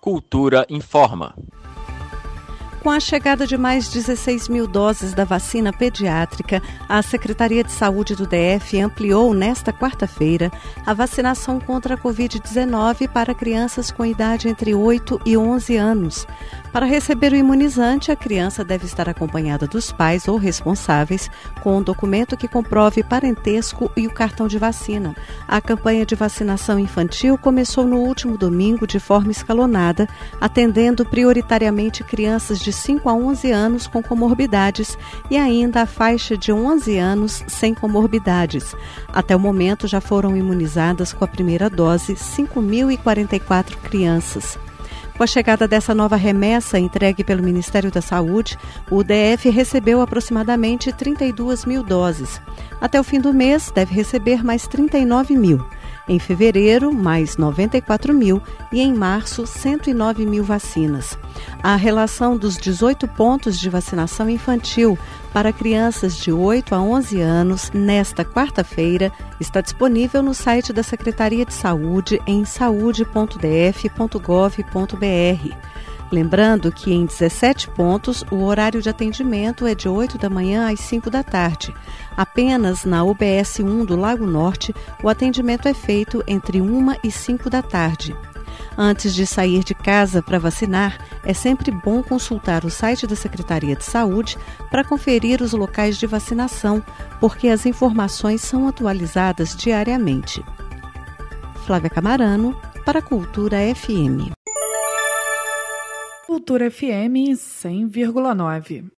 Cultura informa. Com a chegada de mais 16 mil doses da vacina pediátrica, a Secretaria de Saúde do DF ampliou nesta quarta-feira a vacinação contra a Covid-19 para crianças com idade entre 8 e 11 anos. Para receber o imunizante, a criança deve estar acompanhada dos pais ou responsáveis com um documento que comprove parentesco e o cartão de vacina. A campanha de vacinação infantil começou no último domingo de forma escalonada, atendendo prioritariamente crianças de 5 a 11 anos com comorbidades e ainda a faixa de 11 anos sem comorbidades. Até o momento já foram imunizadas com a primeira dose 5.044 crianças. Com a chegada dessa nova remessa entregue pelo Ministério da Saúde, o DF recebeu aproximadamente 32 mil doses. Até o fim do mês, deve receber mais 39 mil. Em fevereiro, mais 94 mil e em março, 109 mil vacinas. A relação dos 18 pontos de vacinação infantil para crianças de 8 a 11 anos nesta quarta-feira está disponível no site da Secretaria de Saúde em saude.df.gov.br. Lembrando que em 17 pontos o horário de atendimento é de 8 da manhã às 5 da tarde. Apenas na UBS 1 do Lago Norte o atendimento é feito entre 1 e 5 da tarde. Antes de sair de casa para vacinar, é sempre bom consultar o site da Secretaria de Saúde para conferir os locais de vacinação, porque as informações são atualizadas diariamente. Flávia Camarano, para a Cultura FM. Cultura FM 100,9.